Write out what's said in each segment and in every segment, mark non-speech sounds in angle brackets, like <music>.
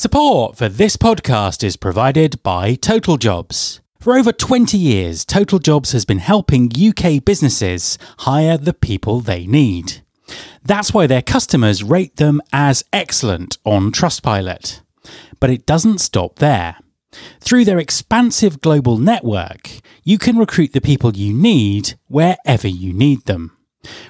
Support for this podcast is provided by Total Jobs. For over 20 years, Total Jobs has been helping UK businesses hire the people they need. That's why their customers rate them as excellent on Trustpilot. But it doesn't stop there. Through their expansive global network, you can recruit the people you need wherever you need them.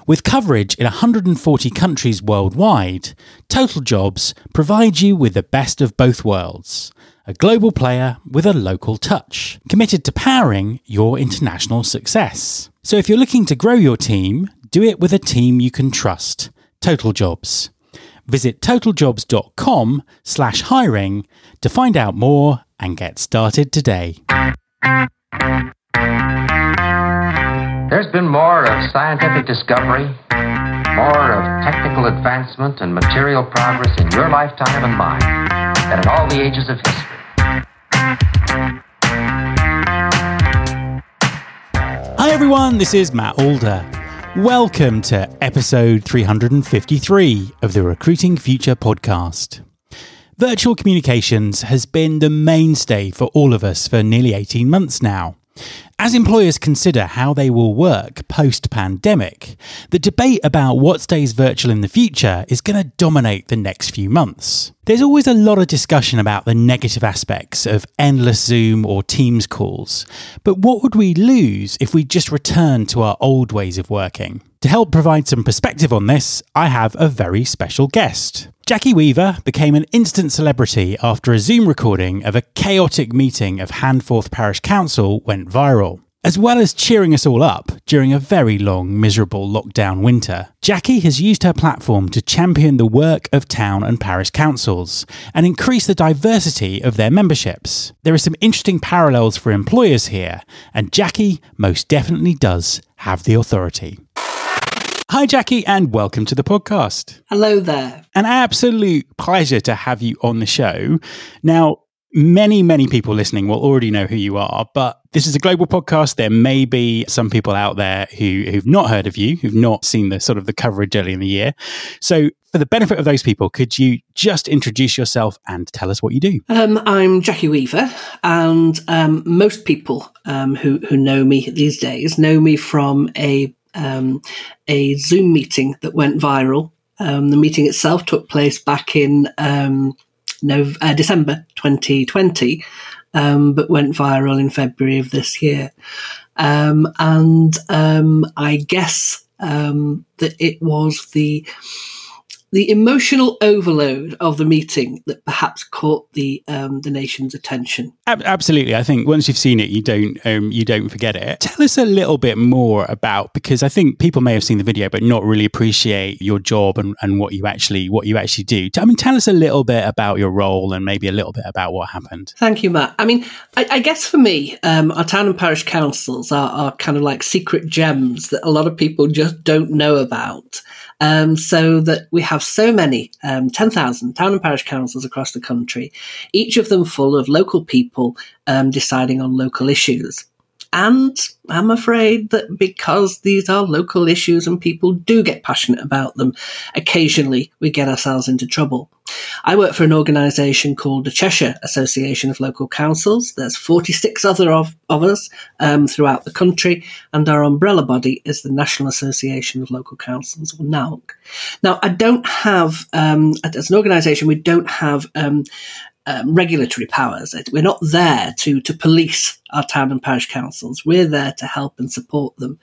With coverage in 140 countries worldwide, Total Jobs provides you with the best of both worlds a global player with a local touch, committed to powering your international success. So if you're looking to grow your team, do it with a team you can trust. Total Jobs. Visit totaljobs.com slash hiring to find out more and get started today. There's been more of scientific discovery, more of technical advancement and material progress in your lifetime and mine than in all the ages of history. Hi everyone, this is Matt Alder. Welcome to episode 353 of the Recruiting Future podcast. Virtual communications has been the mainstay for all of us for nearly 18 months now. As employers consider how they will work post pandemic, the debate about what stays virtual in the future is going to dominate the next few months. There's always a lot of discussion about the negative aspects of endless Zoom or Teams calls, but what would we lose if we just returned to our old ways of working? To help provide some perspective on this, I have a very special guest. Jackie Weaver became an instant celebrity after a Zoom recording of a chaotic meeting of Handforth Parish Council went viral. As well as cheering us all up during a very long, miserable lockdown winter, Jackie has used her platform to champion the work of town and parish councils and increase the diversity of their memberships. There are some interesting parallels for employers here, and Jackie most definitely does have the authority. Hi, Jackie, and welcome to the podcast. Hello there. An absolute pleasure to have you on the show. Now, many, many people listening will already know who you are, but this is a global podcast. There may be some people out there who, who've not heard of you, who've not seen the sort of the coverage early in the year. So, for the benefit of those people, could you just introduce yourself and tell us what you do? Um, I'm Jackie Weaver, and um, most people um, who, who know me these days know me from a um, a Zoom meeting that went viral. Um, the meeting itself took place back in um, uh, December 2020, um, but went viral in February of this year. Um, and um, I guess that it was the the emotional overload of the meeting that perhaps caught the um, the nation's attention. Absolutely, I think once you've seen it, you don't um, you don't forget it. Tell us a little bit more about because I think people may have seen the video but not really appreciate your job and, and what you actually what you actually do. I mean, tell us a little bit about your role and maybe a little bit about what happened. Thank you, Matt. I mean, I, I guess for me, um, our town and parish councils are, are kind of like secret gems that a lot of people just don't know about. Um, so that we have so many, um, 10,000 town and parish councils across the country, each of them full of local people um, deciding on local issues. And I'm afraid that because these are local issues and people do get passionate about them, occasionally we get ourselves into trouble. I work for an organisation called the Cheshire Association of Local Councils. There's 46 other of, of us um, throughout the country, and our umbrella body is the National Association of Local Councils, or NALC. Now, I don't have, um, as an organisation, we don't have um, um, regulatory powers. We're not there to to police our town and parish councils. We're there to help and support them.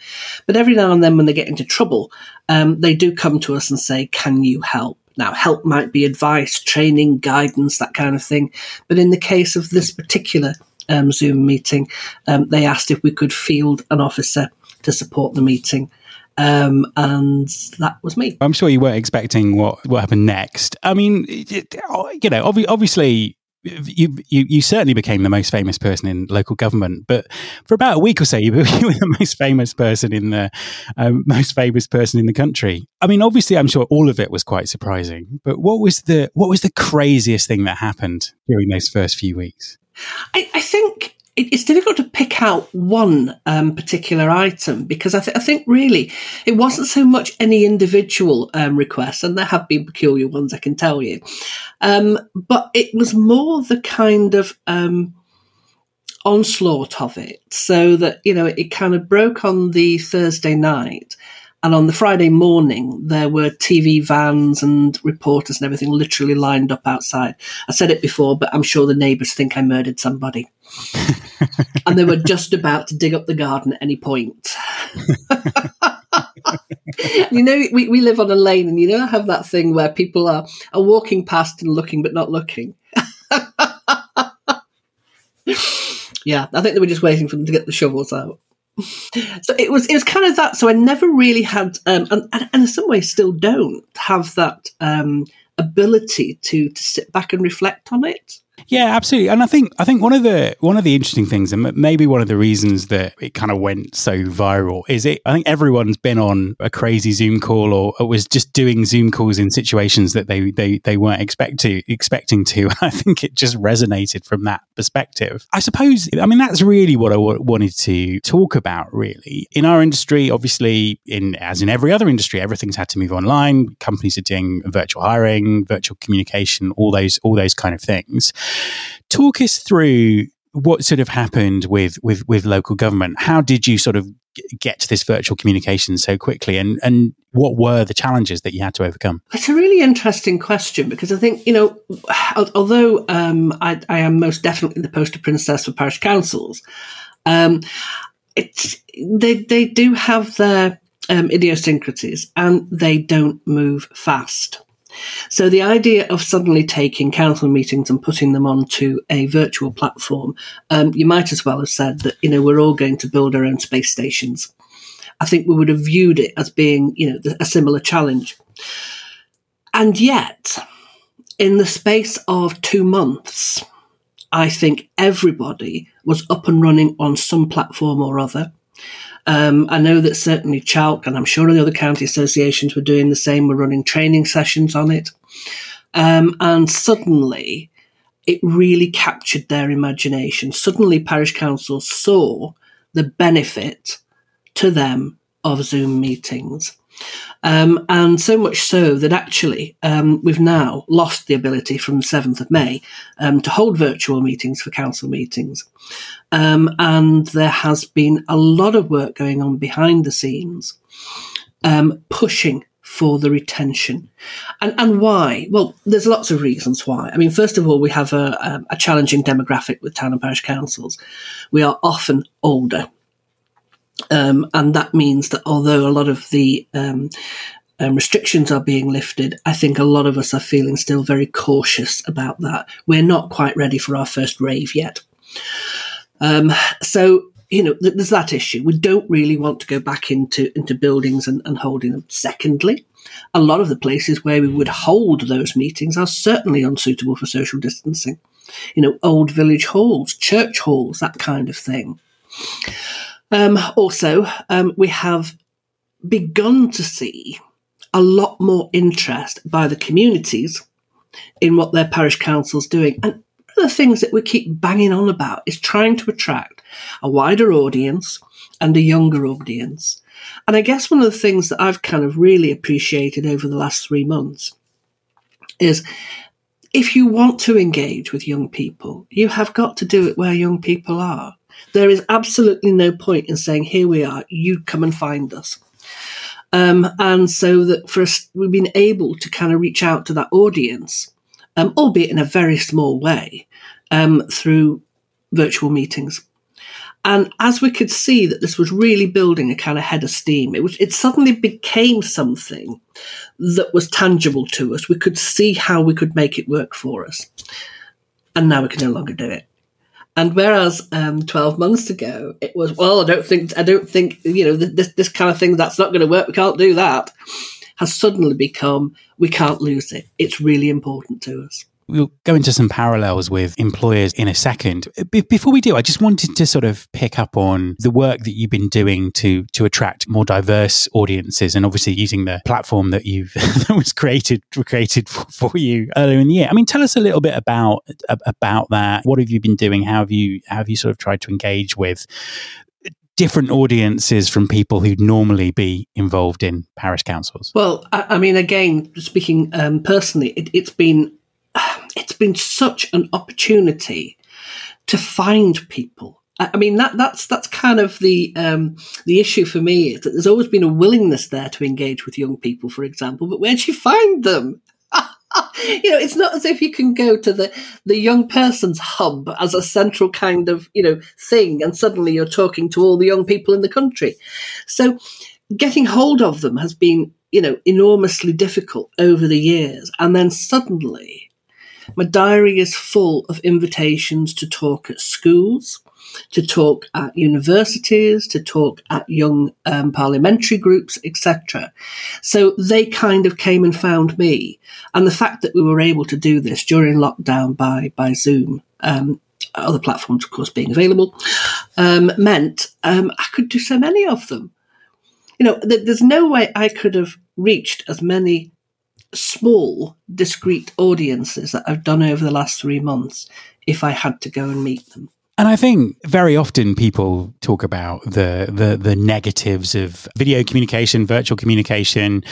But every now and then, when they get into trouble, um, they do come to us and say, "Can you help?" Now, help might be advice, training, guidance, that kind of thing. But in the case of this particular um, Zoom meeting, um, they asked if we could field an officer to support the meeting. Um, and that was me. I'm sure you weren't expecting what what happened next. I mean, you know, obviously. You, you you certainly became the most famous person in local government, but for about a week or so, <laughs> you, were the most famous person in the um, most famous person in the country. I mean, obviously, I'm sure all of it was quite surprising. But what was the what was the craziest thing that happened during those first few weeks? I, I think it, it's difficult to pick out one um, particular item because I, th- I, think really it wasn't so much any individual um, requests, and there have been peculiar ones, I can tell you, um, but it was more the kind of um, onslaught of it, so that you know it kind of broke on the Thursday night. And on the Friday morning, there were TV vans and reporters and everything literally lined up outside. I said it before, but I'm sure the neighbours think I murdered somebody. <laughs> and they were just about to dig up the garden at any point. <laughs> you know, we, we live on a lane, and you know, I have that thing where people are, are walking past and looking, but not looking. <laughs> yeah, I think they were just waiting for them to get the shovels out so it was it was kind of that. So I never really had, um, and, and, in some ways still don't have that um, ability to to sit back and reflect on it. Yeah, absolutely. And I think I think one of the one of the interesting things, and maybe one of the reasons that it kind of went so viral, is it. I think everyone's been on a crazy Zoom call or, was just doing Zoom calls in situations that they they they weren't expect to, expecting to. <laughs> I think it just resonated from that perspective. I suppose. I mean, that's really what I w- wanted to talk about. Really, in our industry, obviously, in as in every other industry, everything's had to move online. Companies are doing virtual hiring, virtual communication, all those all those kind of things. Talk us through what sort of happened with, with, with local government. How did you sort of get to this virtual communication so quickly and, and what were the challenges that you had to overcome? It's a really interesting question because I think, you know, although um, I, I, am most definitely the poster princess for parish councils, um, it's, they, they do have their um, idiosyncrasies and they don't move fast. So the idea of suddenly taking council meetings and putting them onto a virtual platform, um, you might as well have said that you know we're all going to build our own space stations. I think we would have viewed it as being you know a similar challenge, and yet in the space of two months. I think everybody was up and running on some platform or other. Um, I know that certainly ChALC, and I'm sure the other county associations were doing the same, were running training sessions on it. Um, and suddenly, it really captured their imagination. Suddenly, parish councils saw the benefit to them of Zoom meetings. Um, and so much so that actually um, we've now lost the ability from the 7th of May um, to hold virtual meetings for council meetings. Um, and there has been a lot of work going on behind the scenes um, pushing for the retention. And, and why? Well, there's lots of reasons why. I mean, first of all, we have a, a challenging demographic with town and parish councils. We are often older. Um, and that means that although a lot of the um, um, restrictions are being lifted, I think a lot of us are feeling still very cautious about that. We're not quite ready for our first rave yet. Um, so, you know, th- there's that issue. We don't really want to go back into, into buildings and, and holding them. Secondly, a lot of the places where we would hold those meetings are certainly unsuitable for social distancing. You know, old village halls, church halls, that kind of thing. Um, also, um, we have begun to see a lot more interest by the communities in what their parish council's doing. And one of the things that we keep banging on about is trying to attract a wider audience and a younger audience. And I guess one of the things that I've kind of really appreciated over the last three months is if you want to engage with young people, you have got to do it where young people are. There is absolutely no point in saying, here we are, you come and find us. Um, and so that for us, we've been able to kind of reach out to that audience, um, albeit in a very small way, um, through virtual meetings. And as we could see that this was really building a kind of head of steam, it was it suddenly became something that was tangible to us. We could see how we could make it work for us. And now we can no longer do it. And whereas um, twelve months ago it was, well, I don't think, I don't think, you know, this this kind of thing that's not going to work. We can't do that. Has suddenly become, we can't lose it. It's really important to us. We'll go into some parallels with employers in a second. Be- before we do, I just wanted to sort of pick up on the work that you've been doing to to attract more diverse audiences, and obviously using the platform that you've <laughs> that was created created for, for, you earlier in the year. I mean, tell us a little bit about about that. What have you been doing? How have you how have you sort of tried to engage with different audiences from people who'd normally be involved in parish councils? Well, I, I mean, again, speaking um, personally, it, it's been it's been such an opportunity to find people. I mean that that's that's kind of the um, the issue for me is that there's always been a willingness there to engage with young people, for example, but where do you find them? <laughs> you know, it's not as if you can go to the, the young person's hub as a central kind of, you know, thing and suddenly you're talking to all the young people in the country. So getting hold of them has been, you know, enormously difficult over the years. And then suddenly my diary is full of invitations to talk at schools, to talk at universities, to talk at young um, parliamentary groups, etc. So they kind of came and found me. And the fact that we were able to do this during lockdown by, by Zoom, um, other platforms, of course, being available, um, meant um, I could do so many of them. You know, th- there's no way I could have reached as many small, discrete audiences that I've done over the last three months if I had to go and meet them. And I think very often people talk about the, the the negatives of video communication, virtual communication.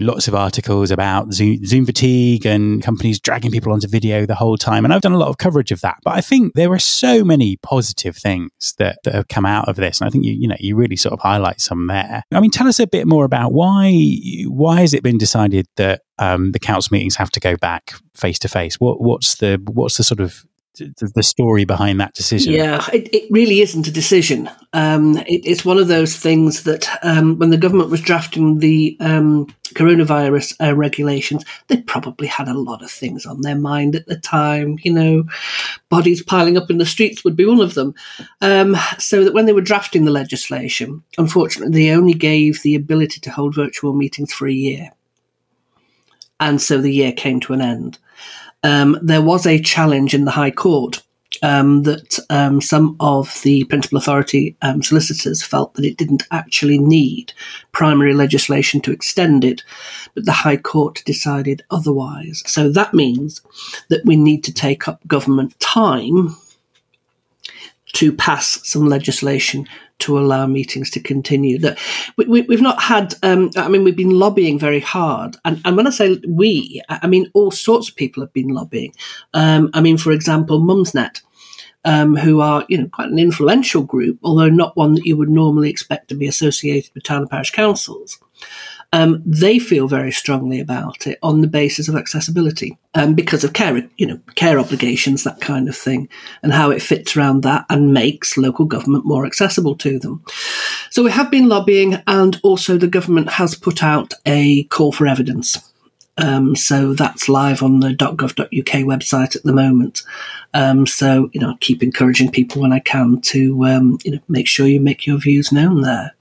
Lots of articles about Zoom, Zoom fatigue and companies dragging people onto video the whole time. And I've done a lot of coverage of that. But I think there are so many positive things that, that have come out of this. And I think you, you know, you really sort of highlight some there. I mean, tell us a bit more about why why has it been decided that um, the council meetings have to go back face to face? What what's the what's the sort of the story behind that decision? Yeah, it, it really isn't a decision. Um, it, it's one of those things that um, when the government was drafting the um, coronavirus uh, regulations, they probably had a lot of things on their mind at the time. You know, bodies piling up in the streets would be one of them. Um, so that when they were drafting the legislation, unfortunately, they only gave the ability to hold virtual meetings for a year. And so the year came to an end um, there was a challenge in the High Court um, that um, some of the principal authority um, solicitors felt that it didn't actually need primary legislation to extend it, but the High Court decided otherwise. So that means that we need to take up government time to pass some legislation to allow meetings to continue. That we, have not had. Um, I mean, we've been lobbying very hard, and, and, when I say we, I mean all sorts of people have been lobbying. Um, I mean, for example, Mumsnet. Um, who are, you know, quite an influential group, although not one that you would normally expect to be associated with town and parish councils um, they feel very strongly about it on the basis of accessibility um, because of care, you know, care obligations, that kind of thing, and how it fits around that and makes local government more accessible to them. So we have been lobbying, and also the government has put out a call for evidence. Um, so that's live on the .gov.uk website at the moment. Um, so you know, I keep encouraging people when I can to um, you know make sure you make your views known there.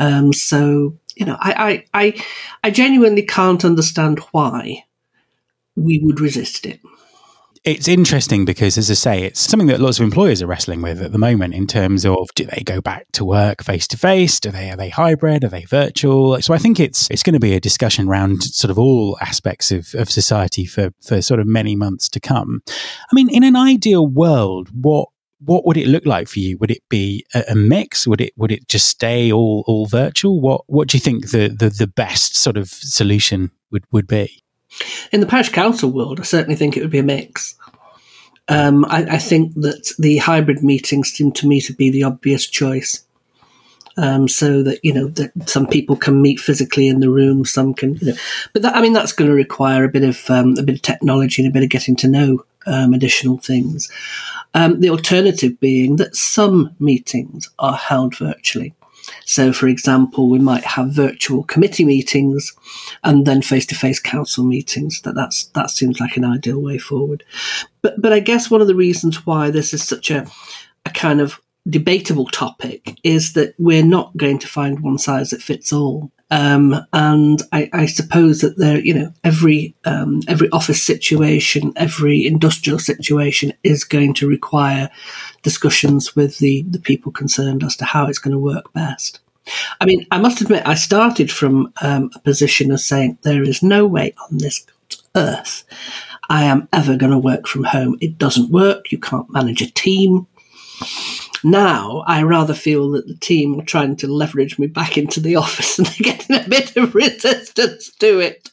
Um, so you know, I, I, I, I genuinely can't understand why we would resist it. It's interesting because, as I say, it's something that lots of employers are wrestling with at the moment in terms of do they go back to work face to face? Do they are they hybrid? Are they virtual? So I think it's it's going to be a discussion around sort of all aspects of, of society for for sort of many months to come. I mean, in an ideal world, what what would it look like for you? Would it be a, a, mix? Would it would it just stay all all virtual? What what do you think the, the, the best sort of solution would, would be? In the parish council world, I certainly think it would be a mix. Um, I, I, think that the hybrid meetings seem to me to be the obvious choice. Um, so that you know that some people can meet physically in the room, some can, you know, but that, I mean that's going to require a bit of um, a bit of technology and a bit of getting to know um, additional things. Um, the alternative being that some meetings are held virtually. So, for example, we might have virtual committee meetings and then face-to-face council meetings. That that's that seems like an ideal way forward. But but I guess one of the reasons why this is such a a kind of debatable topic is that we're not going to find one size that fits all. Um, and I, I, suppose that there, you know, every um, every office situation, every industrial situation is going to require discussions with the the people concerned as to how it's going to work best. I mean, I must admit, I started from um, a position of saying there is no way on this earth I am ever going to work from home. It doesn't work. You can't manage a team. Now, I rather feel that the team are trying to leverage me back into the <laughs> office and they're getting a bit of resistance to it.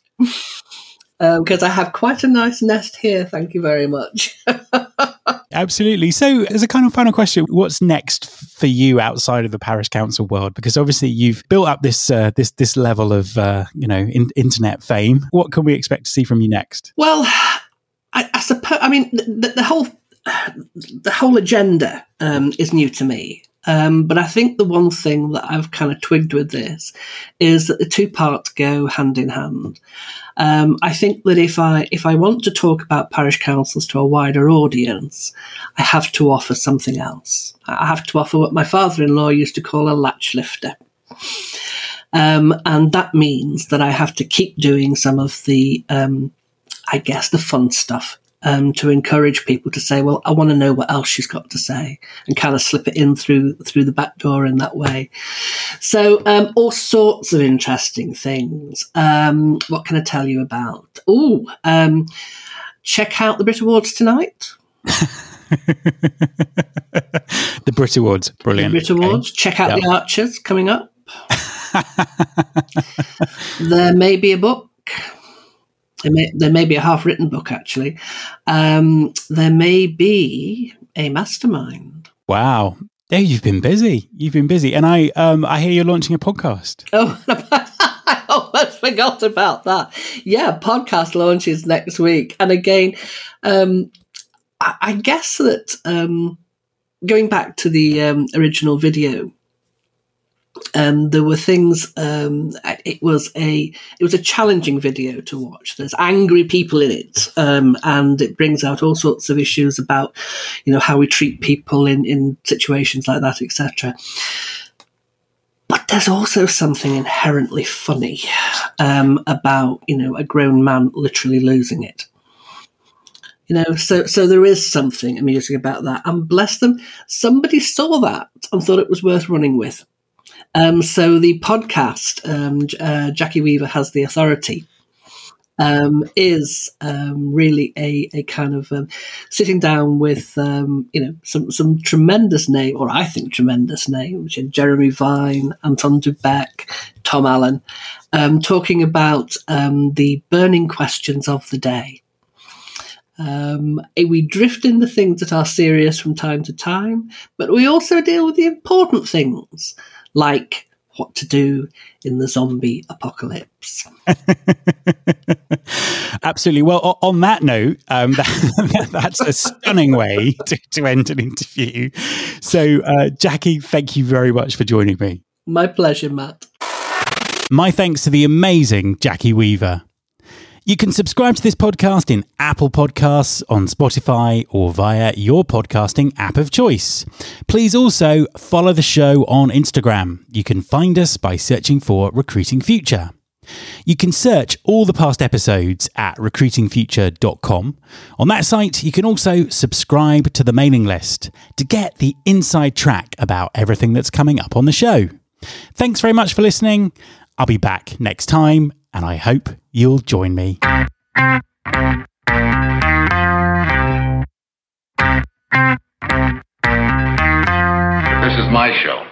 Because um, I have quite a nice nest here, thank you very much. <laughs> Absolutely. So, as a kind of final question, what's next for you outside of the parish council world? Because obviously you've built up this uh, this this level of uh, you know in- internet fame. What can we expect to see from you next? Well, I, I suppose. I mean, the, the whole <sighs> the whole agenda um, is new to me. Um, but I think the one thing that I've kind of twigged with this is that the two parts go hand in hand. Um, I think that if I if I want to talk about parish councils to a wider audience, I have to offer something else. I have to offer what my father-in-law used to call a latch lifter. Um, and that means that I have to keep doing some of the, um, I guess, the fun stuff um, to encourage people to say, "Well, I want to know what else she's got to say," and kind of slip it in through through the back door in that way. So, um, all sorts of interesting things. Um, what can I tell you about? Oh, um, check out the Brit Awards tonight. <laughs> the Brit Awards, brilliant. The Brit Awards. Okay. Check out yep. the Archers coming up. <laughs> there may be a book there may, there may be a half written book, actually. Um, there may be a mastermind. Wow. Yeah, you've been busy. You've been busy. And I um, I hear you're launching a podcast. <laughs> Oh, I almost forgot about that. Yeah, podcast launches next week. And again, um, I, I, guess that um, going back to the um, original video, um, there were things. Um, it was a it was a challenging video to watch. There's angry people in it, um, and it brings out all sorts of issues about, you know, how we treat people in in situations like that, etc. But there's also something inherently funny um, about you know a grown man literally losing it. You know, so so there is something amusing about that, and bless them, somebody saw that and thought it was worth running with. Um, so the podcast, um, uh, Jackie Weaver has the authority. Um, is um, really a, a kind of um, sitting down with um, you know some some tremendous name, or I think tremendous name, which are Jeremy Vine, Anton du Beke, Tom Allen, um, talking about um, the burning questions of the day. we drift into things that are serious from time to time, but we also deal with the important things like what to do in the zombie apocalypse. <laughs> Absolutely. Well, on that note, um, <laughs> that, that's a stunning way to, to, end an interview. So, uh, Jackie, thank you very much for joining me. My pleasure, Matt. My thanks to the amazing Jackie Weaver. You can subscribe to this podcast in Apple Podcasts, on Spotify, or via your podcasting app of choice. Please also follow the show on Instagram. You can find us by searching for Recruiting Future. You can search all the past episodes at recruitingfuture.com. On that site, you can also subscribe to the mailing list to get the inside track about everything that's coming up on the show. Thanks very much for listening. I'll be back next time and I hope you'll join me. This is my show.